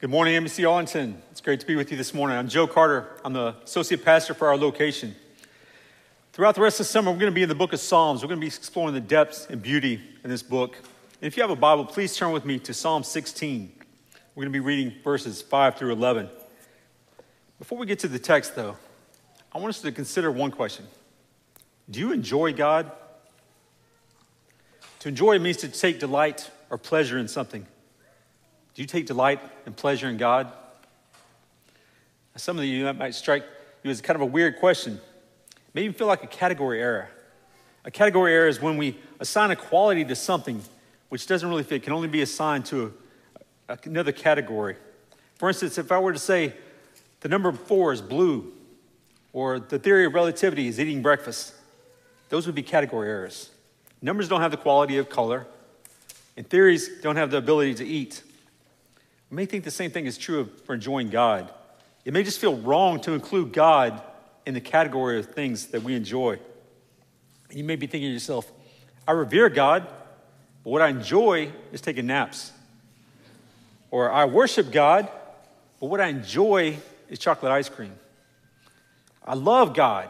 Good morning, Embassy Arlington. It's great to be with you this morning. I'm Joe Carter. I'm the associate pastor for our location. Throughout the rest of the summer, we're going to be in the book of Psalms. We're going to be exploring the depths and beauty in this book. And if you have a Bible, please turn with me to Psalm 16. We're going to be reading verses 5 through 11. Before we get to the text, though, I want us to consider one question Do you enjoy God? To enjoy means to take delight or pleasure in something. Do you take delight and pleasure in God? Some of you, might strike you as kind of a weird question. Maybe you feel like a category error. A category error is when we assign a quality to something which doesn't really fit, can only be assigned to a, another category. For instance, if I were to say the number four is blue, or the theory of relativity is eating breakfast, those would be category errors. Numbers don't have the quality of color, and theories don't have the ability to eat. We may think the same thing is true for enjoying God. It may just feel wrong to include God in the category of things that we enjoy. And You may be thinking to yourself, I revere God, but what I enjoy is taking naps. Or I worship God, but what I enjoy is chocolate ice cream. I love God,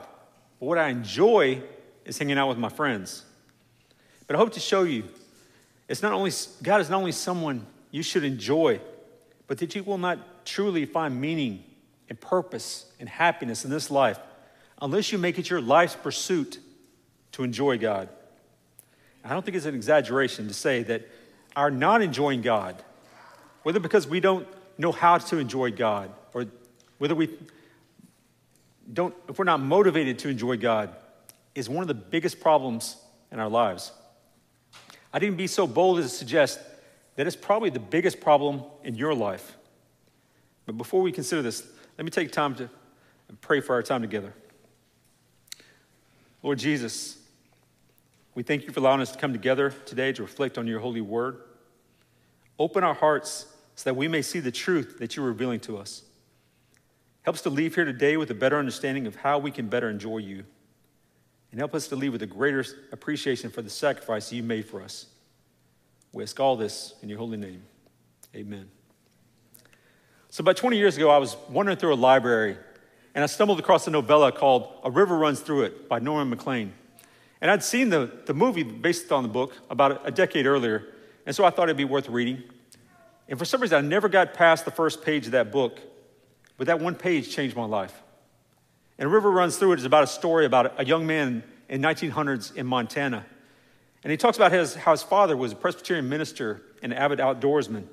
but what I enjoy is hanging out with my friends. But I hope to show you it's not only God is not only someone you should enjoy, but that you will not truly find meaning and purpose and happiness in this life unless you make it your life's pursuit to enjoy God. I don't think it's an exaggeration to say that our not enjoying God, whether because we don't know how to enjoy God or whether we don't, if we're not motivated to enjoy God, is one of the biggest problems in our lives. I'd even be so bold as to suggest that is probably the biggest problem in your life. But before we consider this, let me take time to pray for our time together. Lord Jesus, we thank you for allowing us to come together today to reflect on your holy word. Open our hearts so that we may see the truth that you're revealing to us. Help us to leave here today with a better understanding of how we can better enjoy you. And help us to leave with a greater appreciation for the sacrifice you made for us. We ask all this in your holy name. Amen. So, about 20 years ago, I was wandering through a library and I stumbled across a novella called A River Runs Through It by Norman Maclean. And I'd seen the, the movie based on the book about a decade earlier, and so I thought it'd be worth reading. And for some reason, I never got past the first page of that book, but that one page changed my life. And A River Runs Through It is about a story about a young man in 1900s in Montana and he talks about his, how his father was a Presbyterian minister and avid outdoorsman.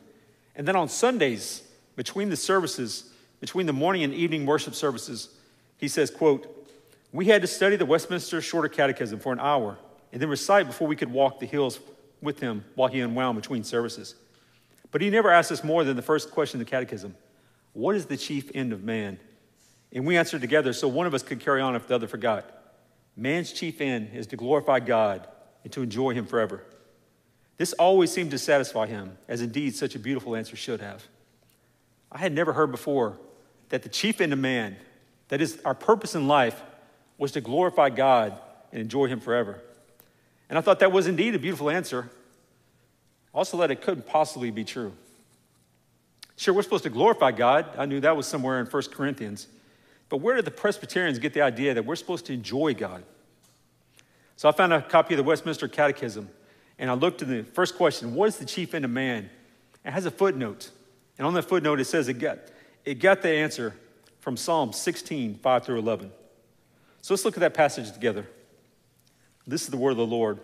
And then on Sundays, between the services, between the morning and evening worship services, he says, quote, we had to study the Westminster Shorter Catechism for an hour and then recite before we could walk the hills with him while he unwound between services. But he never asked us more than the first question of the catechism What is the chief end of man? And we answered together so one of us could carry on if the other forgot. Man's chief end is to glorify God and to enjoy him forever. This always seemed to satisfy him, as indeed such a beautiful answer should have. I had never heard before that the chief end of man, that is our purpose in life, was to glorify God and enjoy him forever. And I thought that was indeed a beautiful answer. Also, that it couldn't possibly be true. Sure, we're supposed to glorify God. I knew that was somewhere in 1 Corinthians. But where did the Presbyterians get the idea that we're supposed to enjoy God? So I found a copy of the Westminster Catechism, and I looked at the first question What is the chief end of man? It has a footnote. And on that footnote, it says it got, it got the answer from Psalm 16, 5 through 11. So let's look at that passage together. This is the word of the Lord.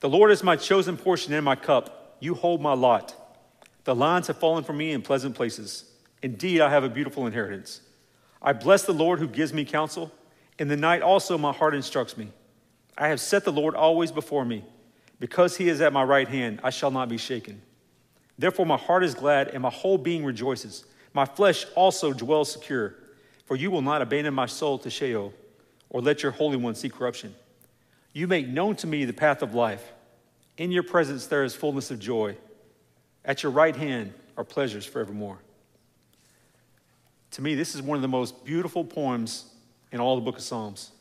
The Lord is my chosen portion and my cup. You hold my lot. The lines have fallen for me in pleasant places. Indeed, I have a beautiful inheritance. I bless the Lord who gives me counsel. In the night also my heart instructs me. I have set the Lord always before me. Because he is at my right hand, I shall not be shaken. Therefore, my heart is glad and my whole being rejoices. My flesh also dwells secure, for you will not abandon my soul to Sheol or let your Holy One see corruption. You make known to me the path of life. In your presence there is fullness of joy. At your right hand are pleasures forevermore. To me, this is one of the most beautiful poems in all the book of Psalms.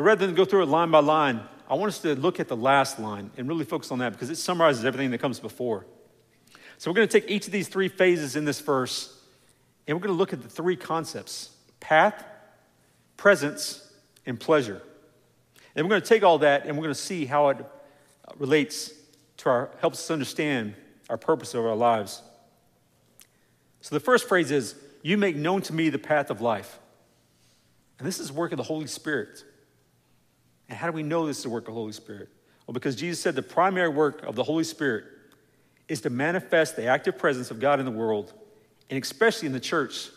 But rather than go through it line by line, I want us to look at the last line and really focus on that because it summarizes everything that comes before. So we're going to take each of these three phases in this verse, and we're going to look at the three concepts path, presence, and pleasure. And we're going to take all that and we're going to see how it relates to our, helps us understand our purpose of our lives. So the first phrase is, You make known to me the path of life. And this is work of the Holy Spirit. And how do we know this is the work of the Holy Spirit? Well, because Jesus said the primary work of the Holy Spirit is to manifest the active presence of God in the world, and especially in the church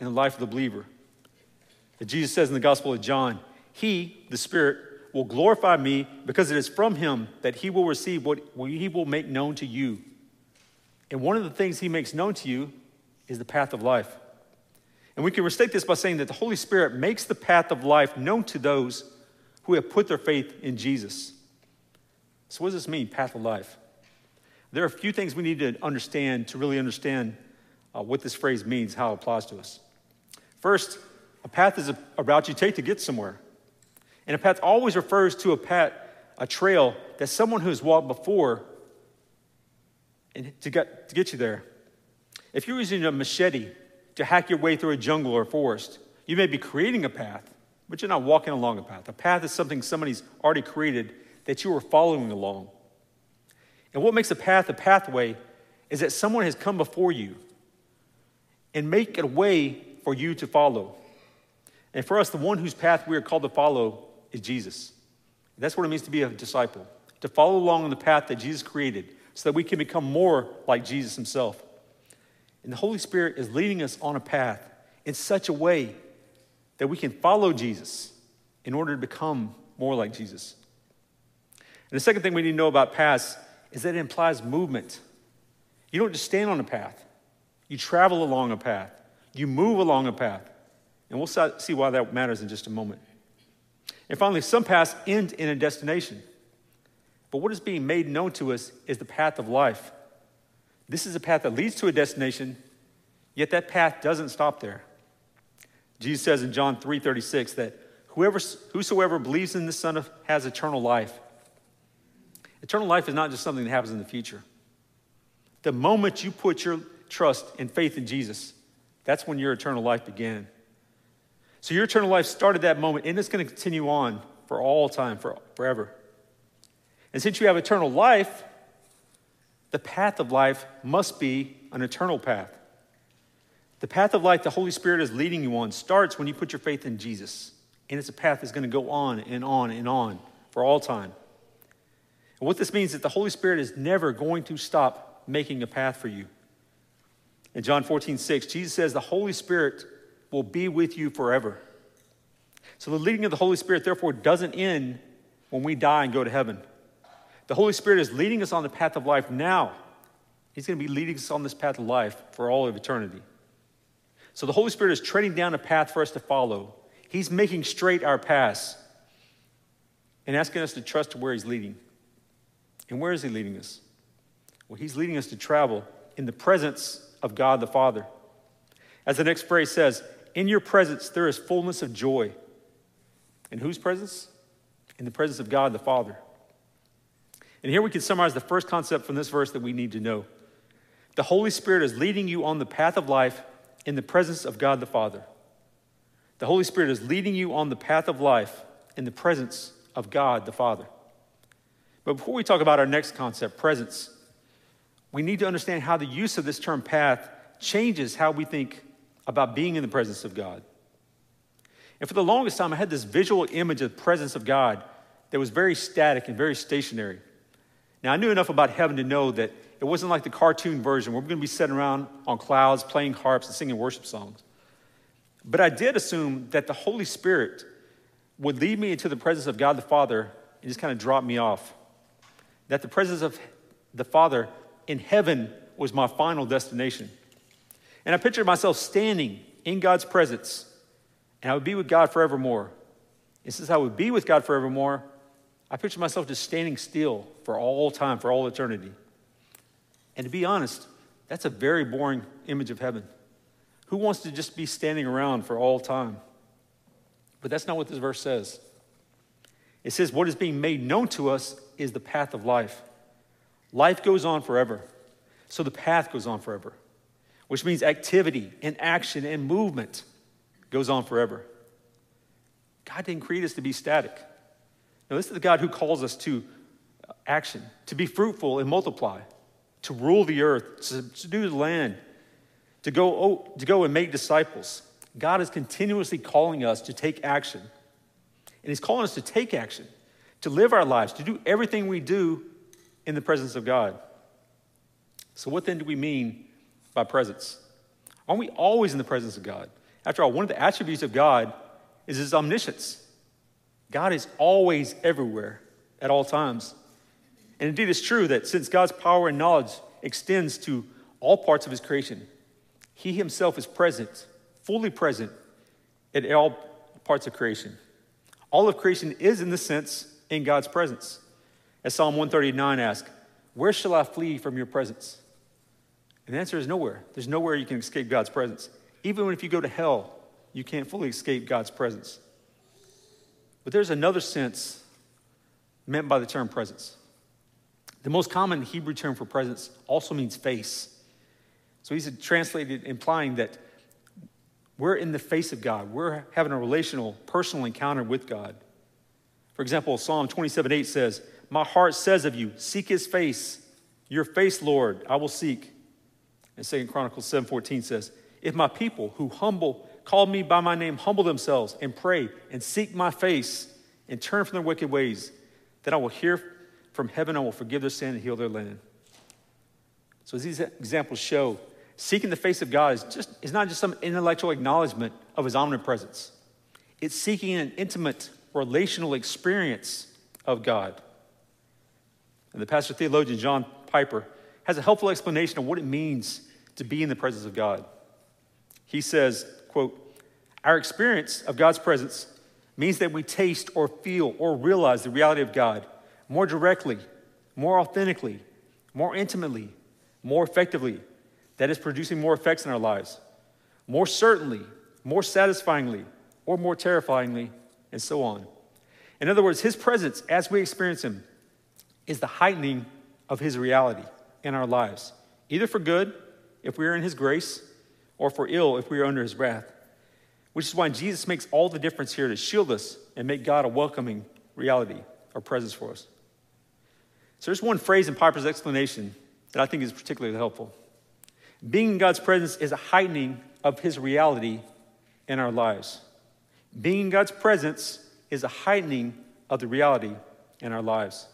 and the life of the believer. That Jesus says in the Gospel of John, He, the Spirit, will glorify me because it is from Him that He will receive what He will make known to you. And one of the things He makes known to you is the path of life. And we can restate this by saying that the Holy Spirit makes the path of life known to those who have put their faith in Jesus. So, what does this mean, path of life? There are a few things we need to understand to really understand uh, what this phrase means, how it applies to us. First, a path is a, a route you take to get somewhere. And a path always refers to a path, a trail that someone who has walked before and to get, to get you there. If you're using a machete to hack your way through a jungle or forest, you may be creating a path, but you're not walking along a path. A path is something somebody's already created that you are following along. And what makes a path a pathway is that someone has come before you and make a way for you to follow. And for us, the one whose path we are called to follow is Jesus. That's what it means to be a disciple, to follow along on the path that Jesus created so that we can become more like Jesus himself. And the Holy Spirit is leading us on a path in such a way that we can follow Jesus in order to become more like Jesus. And the second thing we need to know about paths is that it implies movement. You don't just stand on a path, you travel along a path, you move along a path. And we'll see why that matters in just a moment. And finally, some paths end in a destination. But what is being made known to us is the path of life. This is a path that leads to a destination, yet that path doesn't stop there. Jesus says in John 3:36 that whoever whosoever believes in the Son of, has eternal life. Eternal life is not just something that happens in the future. The moment you put your trust and faith in Jesus, that's when your eternal life began. So your eternal life started that moment, and it's going to continue on for all time, for forever. And since you have eternal life, the path of life must be an eternal path. The path of life the Holy Spirit is leading you on starts when you put your faith in Jesus. And it's a path that's going to go on and on and on for all time. And what this means is that the Holy Spirit is never going to stop making a path for you. In John 14, 6, Jesus says the Holy Spirit will be with you forever. So the leading of the Holy Spirit, therefore, doesn't end when we die and go to heaven. The Holy Spirit is leading us on the path of life now. He's going to be leading us on this path of life for all of eternity. So the Holy Spirit is treading down a path for us to follow. He's making straight our paths and asking us to trust where He's leading. And where is He leading us? Well, He's leading us to travel in the presence of God the Father. As the next phrase says, in your presence there is fullness of joy. In whose presence? In the presence of God the Father. And here we can summarize the first concept from this verse that we need to know. The Holy Spirit is leading you on the path of life in the presence of God the Father. The Holy Spirit is leading you on the path of life in the presence of God the Father. But before we talk about our next concept, presence, we need to understand how the use of this term path changes how we think about being in the presence of God. And for the longest time, I had this visual image of the presence of God that was very static and very stationary. Now, I knew enough about heaven to know that it wasn't like the cartoon version where we're going to be sitting around on clouds playing harps and singing worship songs. But I did assume that the Holy Spirit would lead me into the presence of God the Father and just kind of drop me off that the presence of the Father in heaven was my final destination. And I pictured myself standing in God's presence, and I would be with God forevermore. And since I would be with God forevermore, I pictured myself just standing still for all time, for all eternity. And to be honest, that's a very boring image of heaven. Who wants to just be standing around for all time? But that's not what this verse says. It says, What is being made known to us is the path of life. Life goes on forever. So the path goes on forever, which means activity and action and movement goes on forever. God didn't create us to be static. No, this is the God who calls us to action, to be fruitful and multiply, to rule the earth, to subdue the land, to go, oh, to go and make disciples. God is continuously calling us to take action. And He's calling us to take action, to live our lives, to do everything we do in the presence of God. So, what then do we mean by presence? Aren't we always in the presence of God? After all, one of the attributes of God is His omniscience. God is always everywhere at all times. And indeed, it's true that since God's power and knowledge extends to all parts of His creation, He Himself is present, fully present at all parts of creation. All of creation is, in this sense, in God's presence. As Psalm 139 asks, Where shall I flee from your presence? And the answer is nowhere. There's nowhere you can escape God's presence. Even if you go to hell, you can't fully escape God's presence. But there's another sense meant by the term presence. The most common Hebrew term for presence also means face. So he's translated implying that we're in the face of God. We're having a relational, personal encounter with God. For example, Psalm 27 8 says, My heart says of you, seek his face. Your face, Lord, I will seek. And 2 Chronicles 7 14 says, If my people who humble, call me by my name, humble themselves and pray and seek my face and turn from their wicked ways, then I will hear from heaven, I will forgive their sin and heal their land. So, as these examples show, seeking the face of God is, just, is not just some intellectual acknowledgement of his omnipresence, it's seeking an intimate relational experience of God. And the pastor theologian John Piper has a helpful explanation of what it means to be in the presence of God. He says, quote, our experience of God's presence means that we taste or feel or realize the reality of God more directly, more authentically, more intimately, more effectively, that is producing more effects in our lives, more certainly, more satisfyingly, or more terrifyingly, and so on. In other words, His presence, as we experience Him, is the heightening of His reality in our lives, either for good, if we are in His grace, or for ill, if we are under His wrath. Which is why Jesus makes all the difference here to shield us and make God a welcoming reality or presence for us. So there's one phrase in Piper's explanation that I think is particularly helpful. Being in God's presence is a heightening of his reality in our lives. Being in God's presence is a heightening of the reality in our lives.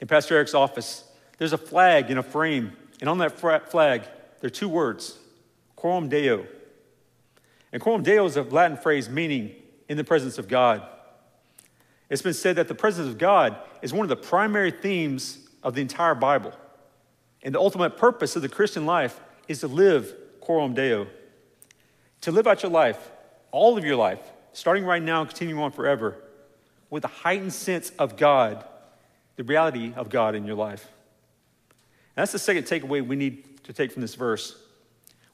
In Pastor Eric's office, there's a flag in a frame, and on that flag, there are two words Coram Deo. And Coram Deo is a Latin phrase meaning in the presence of God. It's been said that the presence of God is one of the primary themes of the entire Bible. And the ultimate purpose of the Christian life is to live coram deo. To live out your life, all of your life, starting right now and continuing on forever, with a heightened sense of God, the reality of God in your life. And that's the second takeaway we need to take from this verse.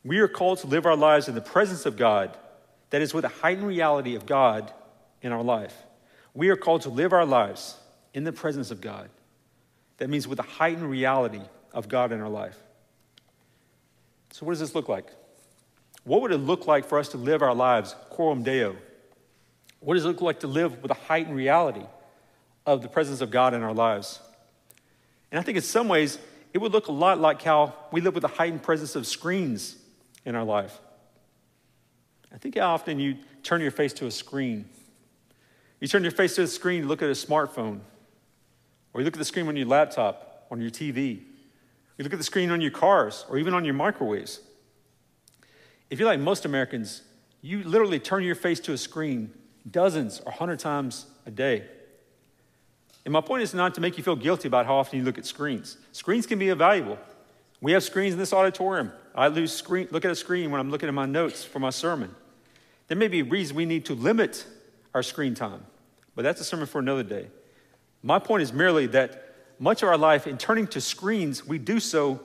We are called to live our lives in the presence of God, that is, with a heightened reality of God in our life. We are called to live our lives in the presence of God. That means with a heightened reality of God in our life. So, what does this look like? What would it look like for us to live our lives coram deo? What does it look like to live with a heightened reality of the presence of God in our lives? And I think in some ways, it would look a lot like how we live with a heightened presence of screens in our life. I think how often you turn your face to a screen you turn your face to the screen, you look at a smartphone, or you look at the screen on your laptop, on your TV. You look at the screen on your cars, or even on your microwaves. If you're like most Americans, you literally turn your face to a screen dozens or hundred times a day. And my point is not to make you feel guilty about how often you look at screens. Screens can be valuable. We have screens in this auditorium. I lose screen, look at a screen when I'm looking at my notes for my sermon. There may be a reason we need to limit our screen time. But that's a sermon for another day. My point is merely that much of our life, in turning to screens, we do so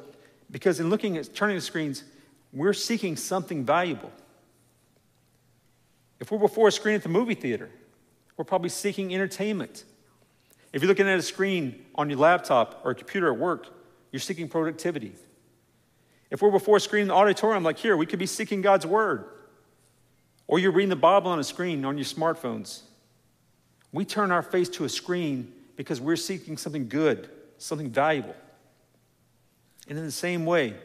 because in looking at turning to screens, we're seeking something valuable. If we're before a screen at the movie theater, we're probably seeking entertainment. If you're looking at a screen on your laptop or a computer at work, you're seeking productivity. If we're before a screen in the auditorium, like here, we could be seeking God's word. Or you're reading the Bible on a screen on your smartphones. We turn our face to a screen because we're seeking something good, something valuable. And in the same way,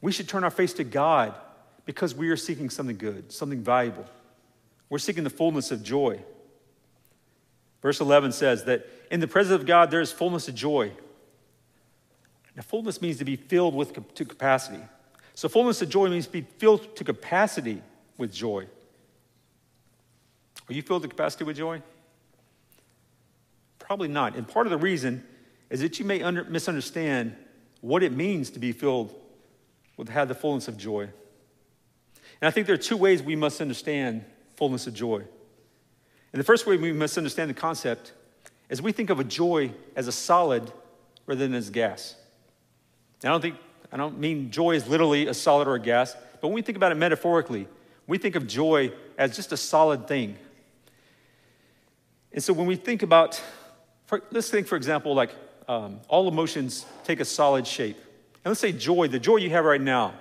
we should turn our face to God because we are seeking something good, something valuable. We're seeking the fullness of joy. Verse 11 says that in the presence of God there is fullness of joy. Now, fullness means to be filled with to capacity. So, fullness of joy means to be filled to capacity with joy. Are you filled the capacity with joy? Probably not. And part of the reason is that you may under, misunderstand what it means to be filled with have the fullness of joy. And I think there are two ways we must understand fullness of joy. And the first way we must understand the concept is we think of a joy as a solid rather than as gas. I don't think I don't mean joy is literally a solid or a gas, but when we think about it metaphorically, we think of joy as just a solid thing. And so when we think about, for, let's think for example, like um, all emotions take a solid shape. And let's say joy, the joy you have right now,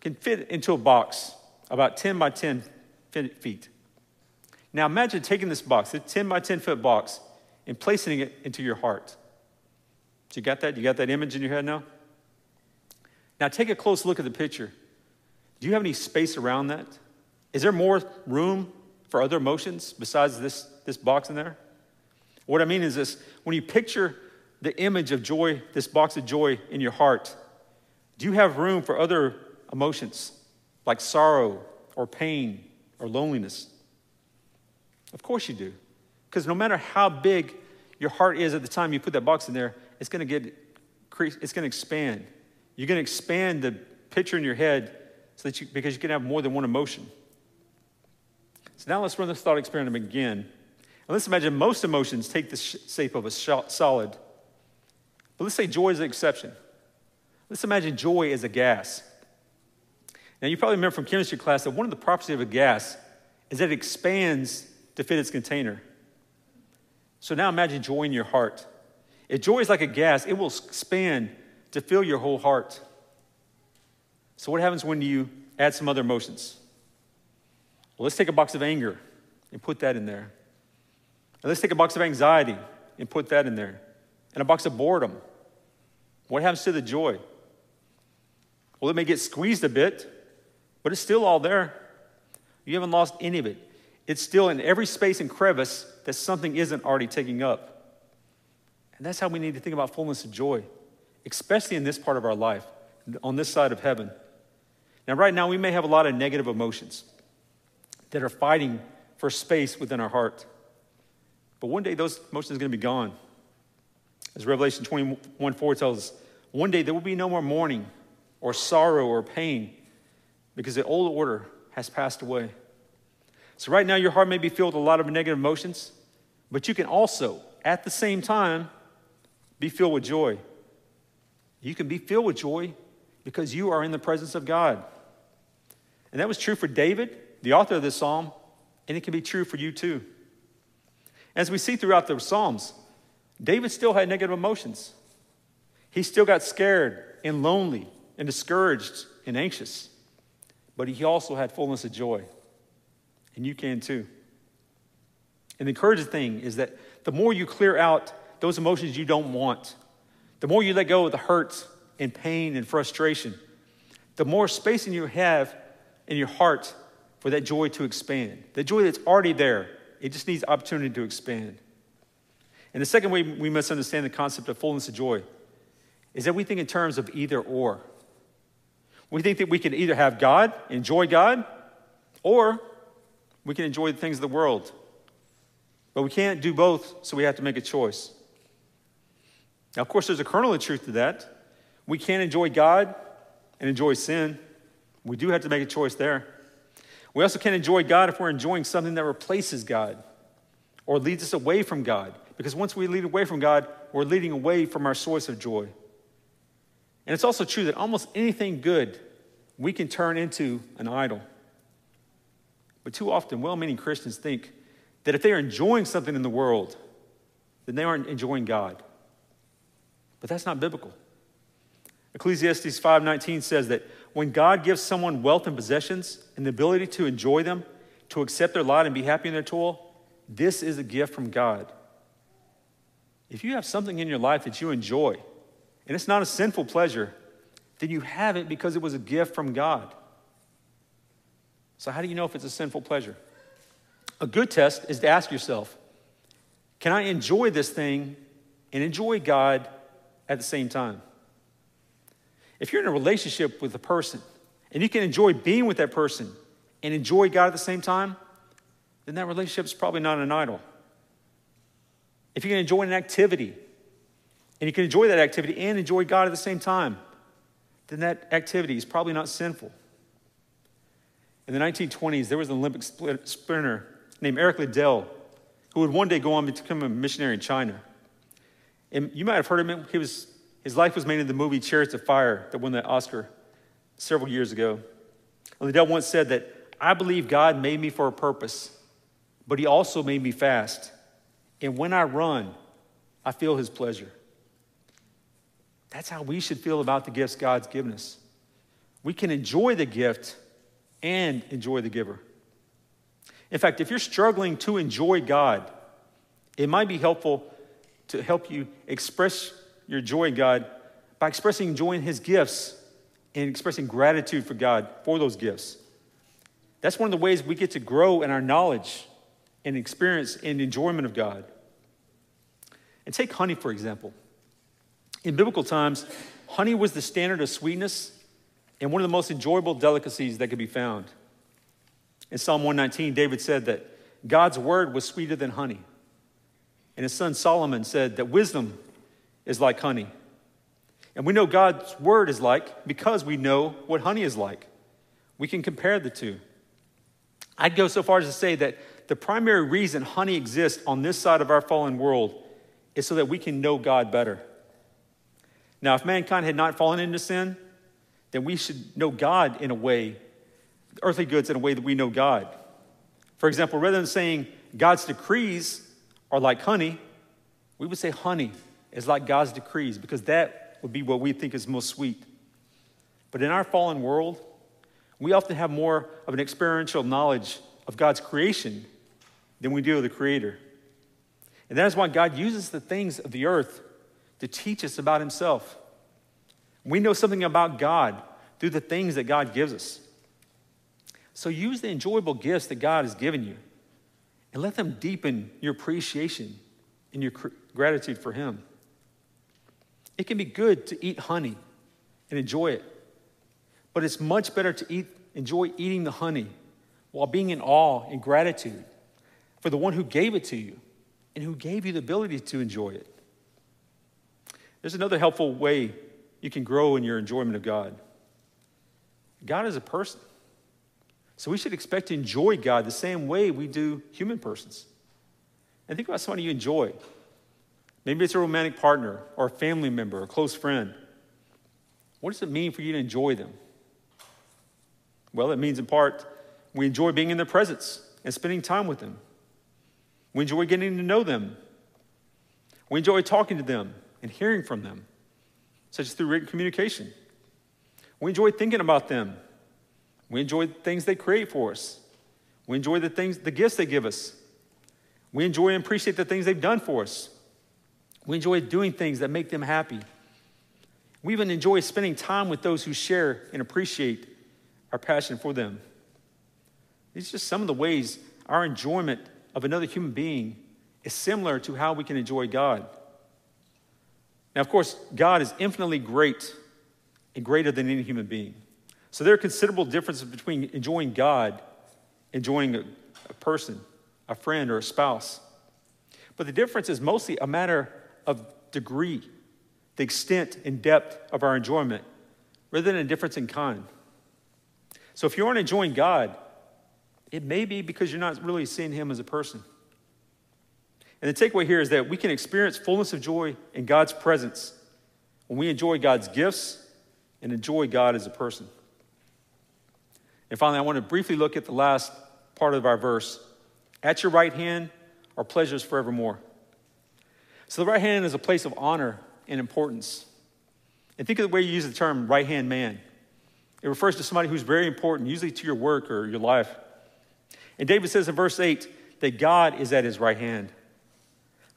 can fit into a box about 10 by 10 feet. Now imagine taking this box, a 10 by 10 foot box, and placing it into your heart. So you got that? You got that image in your head now? Now take a close look at the picture. Do you have any space around that? Is there more room for other emotions besides this, this box in there? What I mean is this when you picture the image of joy, this box of joy in your heart, do you have room for other emotions like sorrow or pain or loneliness? Of course you do. Because no matter how big your heart is at the time you put that box in there, it's going to get it's going to expand. You're going to expand the picture in your head so that you, because you can have more than one emotion. So now let's run this thought experiment again. And let's imagine most emotions take the shape of a solid. But let's say joy is an exception. Let's imagine joy as a gas. Now, you probably remember from chemistry class that one of the properties of a gas is that it expands to fit its container. So now imagine joy in your heart. If joy is like a gas, it will expand to fill your whole heart. So, what happens when you add some other emotions? Well, let's take a box of anger and put that in there. Let's take a box of anxiety and put that in there. And a box of boredom. What happens to the joy? Well, it may get squeezed a bit, but it's still all there. You haven't lost any of it. It's still in every space and crevice that something isn't already taking up. And that's how we need to think about fullness of joy especially in this part of our life, on this side of heaven. Now, right now, we may have a lot of negative emotions that are fighting for space within our heart. But one day, those emotions are going to be gone. As Revelation 21 4 tells us, one day there will be no more mourning or sorrow or pain because the old order has passed away. So, right now, your heart may be filled with a lot of negative emotions, but you can also, at the same time, be filled with joy. You can be filled with joy because you are in the presence of God. And that was true for David, the author of this psalm, and it can be true for you too. As we see throughout the Psalms, David still had negative emotions. He still got scared and lonely and discouraged and anxious, but he also had fullness of joy. And you can too. And the encouraging thing is that the more you clear out those emotions you don't want, the more you let go of the hurt and pain and frustration, the more space you have in your heart for that joy to expand. The joy that's already there, it just needs opportunity to expand. And the second way we must understand the concept of fullness of joy is that we think in terms of either or. We think that we can either have God, enjoy God, or we can enjoy the things of the world. But we can't do both, so we have to make a choice. Now, of course, there's a kernel of truth to that. We can't enjoy God and enjoy sin. We do have to make a choice there. We also can't enjoy God if we're enjoying something that replaces God or leads us away from God. Because once we lead away from God, we're leading away from our source of joy. And it's also true that almost anything good we can turn into an idol. But too often, well meaning Christians think that if they are enjoying something in the world, then they aren't enjoying God. But that's not biblical. Ecclesiastes 5:19 says that when God gives someone wealth and possessions and the ability to enjoy them, to accept their lot and be happy in their toil, this is a gift from God. If you have something in your life that you enjoy, and it's not a sinful pleasure, then you have it because it was a gift from God. So, how do you know if it's a sinful pleasure? A good test is to ask yourself can I enjoy this thing and enjoy God at the same time? If you're in a relationship with a person and you can enjoy being with that person and enjoy God at the same time, then that relationship is probably not an idol. If you can enjoy an activity and you can enjoy that activity and enjoy God at the same time, then that activity is probably not sinful. In the 1920s, there was an Olympic sprinter named Eric Liddell who would one day go on to become a missionary in China. And you might have heard of him. He was, his life was made in the movie Chariots of Fire that won the Oscar several years ago. And Liddell once said that, I believe God made me for a purpose, but he also made me fast. And when I run, I feel his pleasure. That's how we should feel about the gifts God's given us. We can enjoy the gift and enjoy the giver. In fact, if you're struggling to enjoy God, it might be helpful to help you express your joy in God by expressing joy in His gifts and expressing gratitude for God for those gifts. That's one of the ways we get to grow in our knowledge and experience and enjoyment of God. And take honey, for example. In biblical times, honey was the standard of sweetness and one of the most enjoyable delicacies that could be found. In Psalm 119, David said that God's word was sweeter than honey. And his son Solomon said that wisdom is like honey. And we know God's word is like because we know what honey is like. We can compare the two. I'd go so far as to say that the primary reason honey exists on this side of our fallen world is so that we can know God better. Now, if mankind had not fallen into sin, then we should know God in a way, earthly goods in a way that we know God. For example, rather than saying God's decrees are like honey, we would say honey is like God's decrees because that would be what we think is most sweet. But in our fallen world, we often have more of an experiential knowledge of God's creation than we do of the Creator. And that is why God uses the things of the earth to teach us about Himself. We know something about God through the things that God gives us. So use the enjoyable gifts that God has given you and let them deepen your appreciation and your gratitude for Him. It can be good to eat honey and enjoy it, but it's much better to eat, enjoy eating the honey while being in awe and gratitude for the one who gave it to you and who gave you the ability to enjoy it. There's another helpful way you can grow in your enjoyment of God. God is a person. So we should expect to enjoy God the same way we do human persons. And think about somebody you enjoy. Maybe it's a romantic partner or a family member, or a close friend. What does it mean for you to enjoy them? Well, it means in part we enjoy being in their presence and spending time with them. We enjoy getting to know them. We enjoy talking to them and hearing from them, such as through written communication. We enjoy thinking about them. We enjoy the things they create for us. We enjoy the things, the gifts they give us. We enjoy and appreciate the things they've done for us. We enjoy doing things that make them happy. We even enjoy spending time with those who share and appreciate our passion for them. These are just some of the ways our enjoyment of another human being is similar to how we can enjoy God. Now, of course, God is infinitely great and greater than any human being. So there are considerable differences between enjoying God, enjoying a, a person, a friend, or a spouse. But the difference is mostly a matter of degree, the extent and depth of our enjoyment, rather than a difference in kind. So if you aren't enjoying God, it may be because you're not really seeing him as a person. And the takeaway here is that we can experience fullness of joy in God's presence when we enjoy God's gifts and enjoy God as a person. And finally, I want to briefly look at the last part of our verse. At your right hand are pleasures forevermore. So the right hand is a place of honor and importance. And think of the way you use the term right hand man. It refers to somebody who's very important, usually to your work or your life. And David says in verse 8 that God is at his right hand.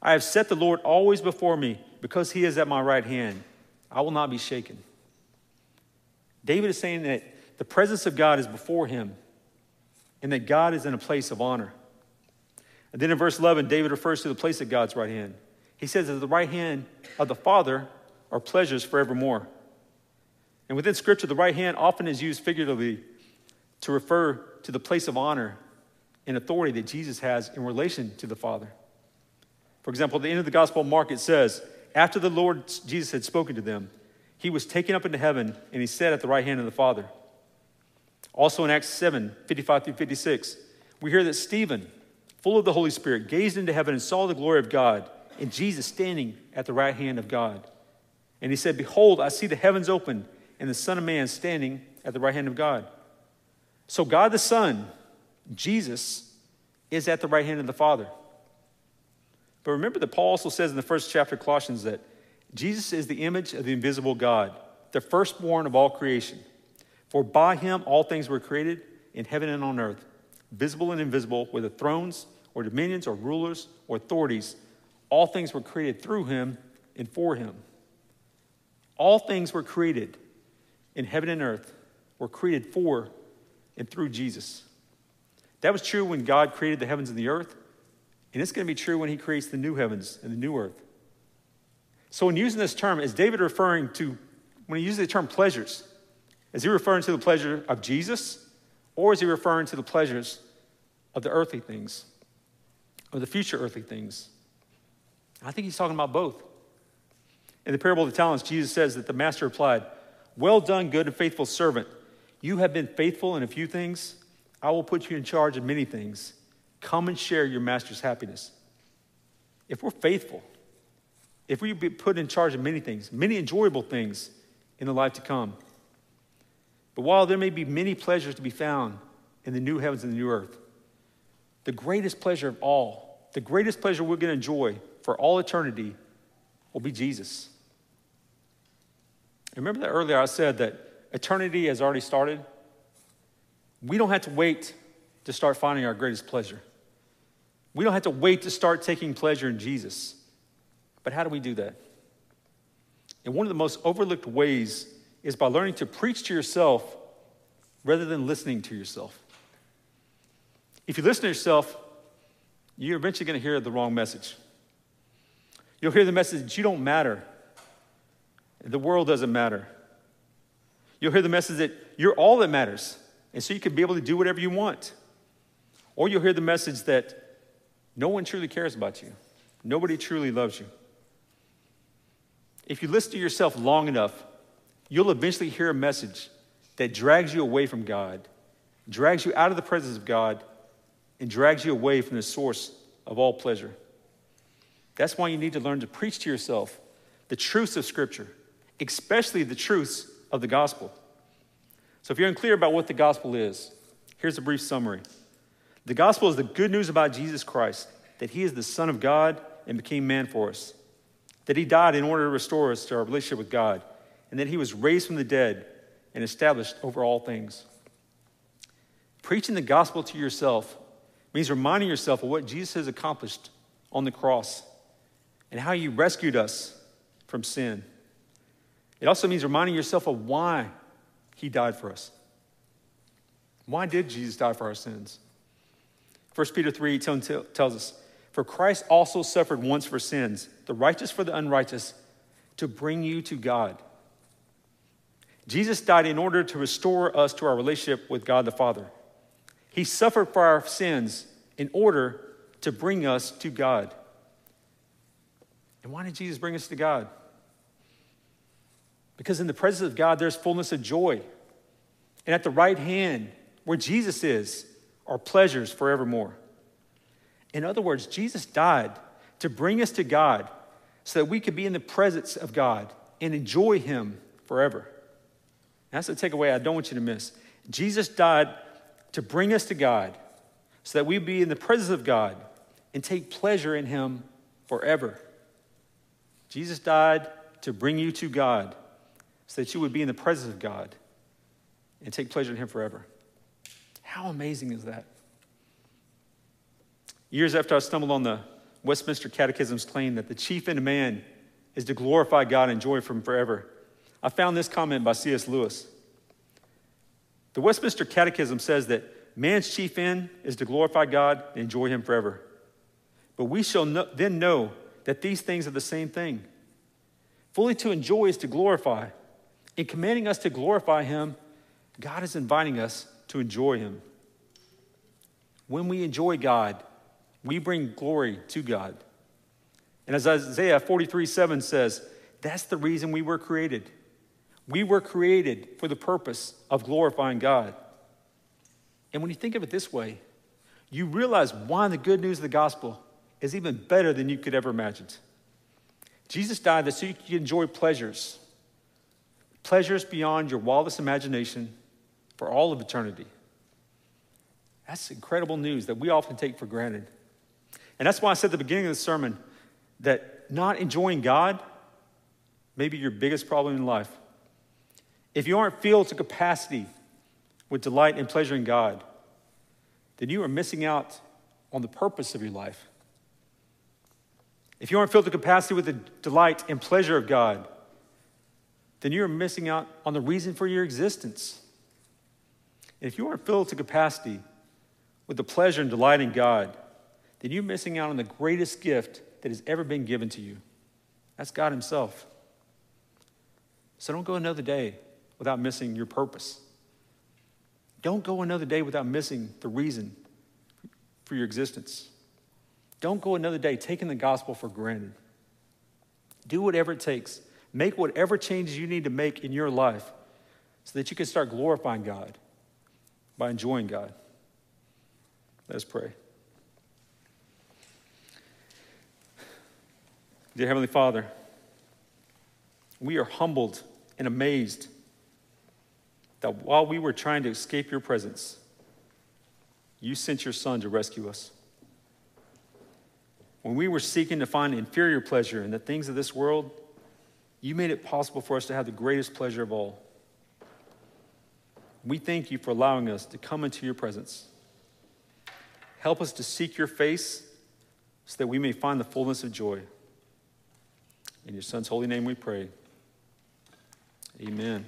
I have set the Lord always before me because he is at my right hand. I will not be shaken. David is saying that the presence of God is before him and that God is in a place of honor. And then in verse 11, David refers to the place at God's right hand. He says, At the right hand of the Father are pleasures forevermore. And within Scripture, the right hand often is used figuratively to refer to the place of honor and authority that Jesus has in relation to the Father. For example, at the end of the Gospel of Mark, it says, After the Lord Jesus had spoken to them, he was taken up into heaven and he sat at the right hand of the Father. Also in Acts 7 55 through 56, we hear that Stephen, full of the Holy Spirit, gazed into heaven and saw the glory of God and Jesus standing at the right hand of God. And he said, Behold, I see the heavens open and the Son of Man standing at the right hand of God. So God the Son, Jesus, is at the right hand of the Father. But remember that Paul also says in the first chapter of Colossians that Jesus is the image of the invisible God, the firstborn of all creation. For by him all things were created in heaven and on earth, visible and invisible, whether thrones or dominions or rulers or authorities. All things were created through him and for him. All things were created in heaven and earth, were created for and through Jesus. That was true when God created the heavens and the earth, and it's going to be true when he creates the new heavens and the new earth. So, in using this term, is David referring to, when he uses the term pleasures, is he referring to the pleasure of Jesus, or is he referring to the pleasures of the earthly things, or the future earthly things? I think he's talking about both. In the parable of the talents, Jesus says that the master replied, Well done, good and faithful servant. You have been faithful in a few things. I will put you in charge of many things. Come and share your master's happiness. If we're faithful, if we be put in charge of many things, many enjoyable things in the life to come, but while there may be many pleasures to be found in the new heavens and the new earth, the greatest pleasure of all, the greatest pleasure we're going to enjoy for all eternity will be Jesus. Remember that earlier I said that eternity has already started? We don't have to wait to start finding our greatest pleasure. We don't have to wait to start taking pleasure in Jesus. But how do we do that? And one of the most overlooked ways is by learning to preach to yourself rather than listening to yourself. If you listen to yourself, you're eventually going to hear the wrong message. You'll hear the message that you don't matter, the world doesn't matter. You'll hear the message that you're all that matters, and so you can be able to do whatever you want. Or you'll hear the message that no one truly cares about you, nobody truly loves you. If you listen to yourself long enough, you'll eventually hear a message that drags you away from God, drags you out of the presence of God, and drags you away from the source of all pleasure. That's why you need to learn to preach to yourself the truths of Scripture, especially the truths of the gospel. So, if you're unclear about what the gospel is, here's a brief summary. The gospel is the good news about Jesus Christ, that he is the Son of God and became man for us, that he died in order to restore us to our relationship with God, and that he was raised from the dead and established over all things. Preaching the gospel to yourself means reminding yourself of what Jesus has accomplished on the cross and how he rescued us from sin. It also means reminding yourself of why he died for us. Why did Jesus die for our sins? 1 Peter 3 tells us, For Christ also suffered once for sins, the righteous for the unrighteous, to bring you to God. Jesus died in order to restore us to our relationship with God the Father. He suffered for our sins in order to bring us to God. And why did Jesus bring us to God? Because in the presence of God, there's fullness of joy. And at the right hand, where Jesus is, are pleasures forevermore. In other words, Jesus died to bring us to God so that we could be in the presence of God and enjoy Him forever. That's the takeaway I don't want you to miss. Jesus died to bring us to God so that we be in the presence of God and take pleasure in Him forever. Jesus died to bring you to God so that you would be in the presence of God and take pleasure in Him forever. How amazing is that? Years after I stumbled on the Westminster Catechism's claim that the chief end of man is to glorify God and enjoy from forever, I found this comment by C.S. Lewis. The Westminster Catechism says that man's chief end is to glorify God and enjoy Him forever. But we shall know, then know that these things are the same thing. Fully to enjoy is to glorify. In commanding us to glorify Him, God is inviting us to enjoy Him. When we enjoy God, we bring glory to God. And as Isaiah 43 7 says, that's the reason we were created. We were created for the purpose of glorifying God. And when you think of it this way, you realize why the good news of the gospel is even better than you could ever imagine. Jesus died so you could enjoy pleasures, pleasures beyond your wildest imagination for all of eternity. That's incredible news that we often take for granted. And that's why I said at the beginning of the sermon that not enjoying God may be your biggest problem in life. If you aren't filled to capacity with delight and pleasure in God, then you are missing out on the purpose of your life. If you aren't filled to capacity with the delight and pleasure of God, then you are missing out on the reason for your existence. And if you aren't filled to capacity with the pleasure and delight in God, then you're missing out on the greatest gift that has ever been given to you. That's God Himself. So don't go another day without missing your purpose. Don't go another day without missing the reason for your existence. Don't go another day taking the gospel for granted. Do whatever it takes. Make whatever changes you need to make in your life so that you can start glorifying God by enjoying God. Let's pray. Dear Heavenly Father, we are humbled and amazed that while we were trying to escape your presence, you sent your Son to rescue us. When we were seeking to find inferior pleasure in the things of this world, you made it possible for us to have the greatest pleasure of all. We thank you for allowing us to come into your presence. Help us to seek your face so that we may find the fullness of joy. In your Son's holy name we pray. Amen.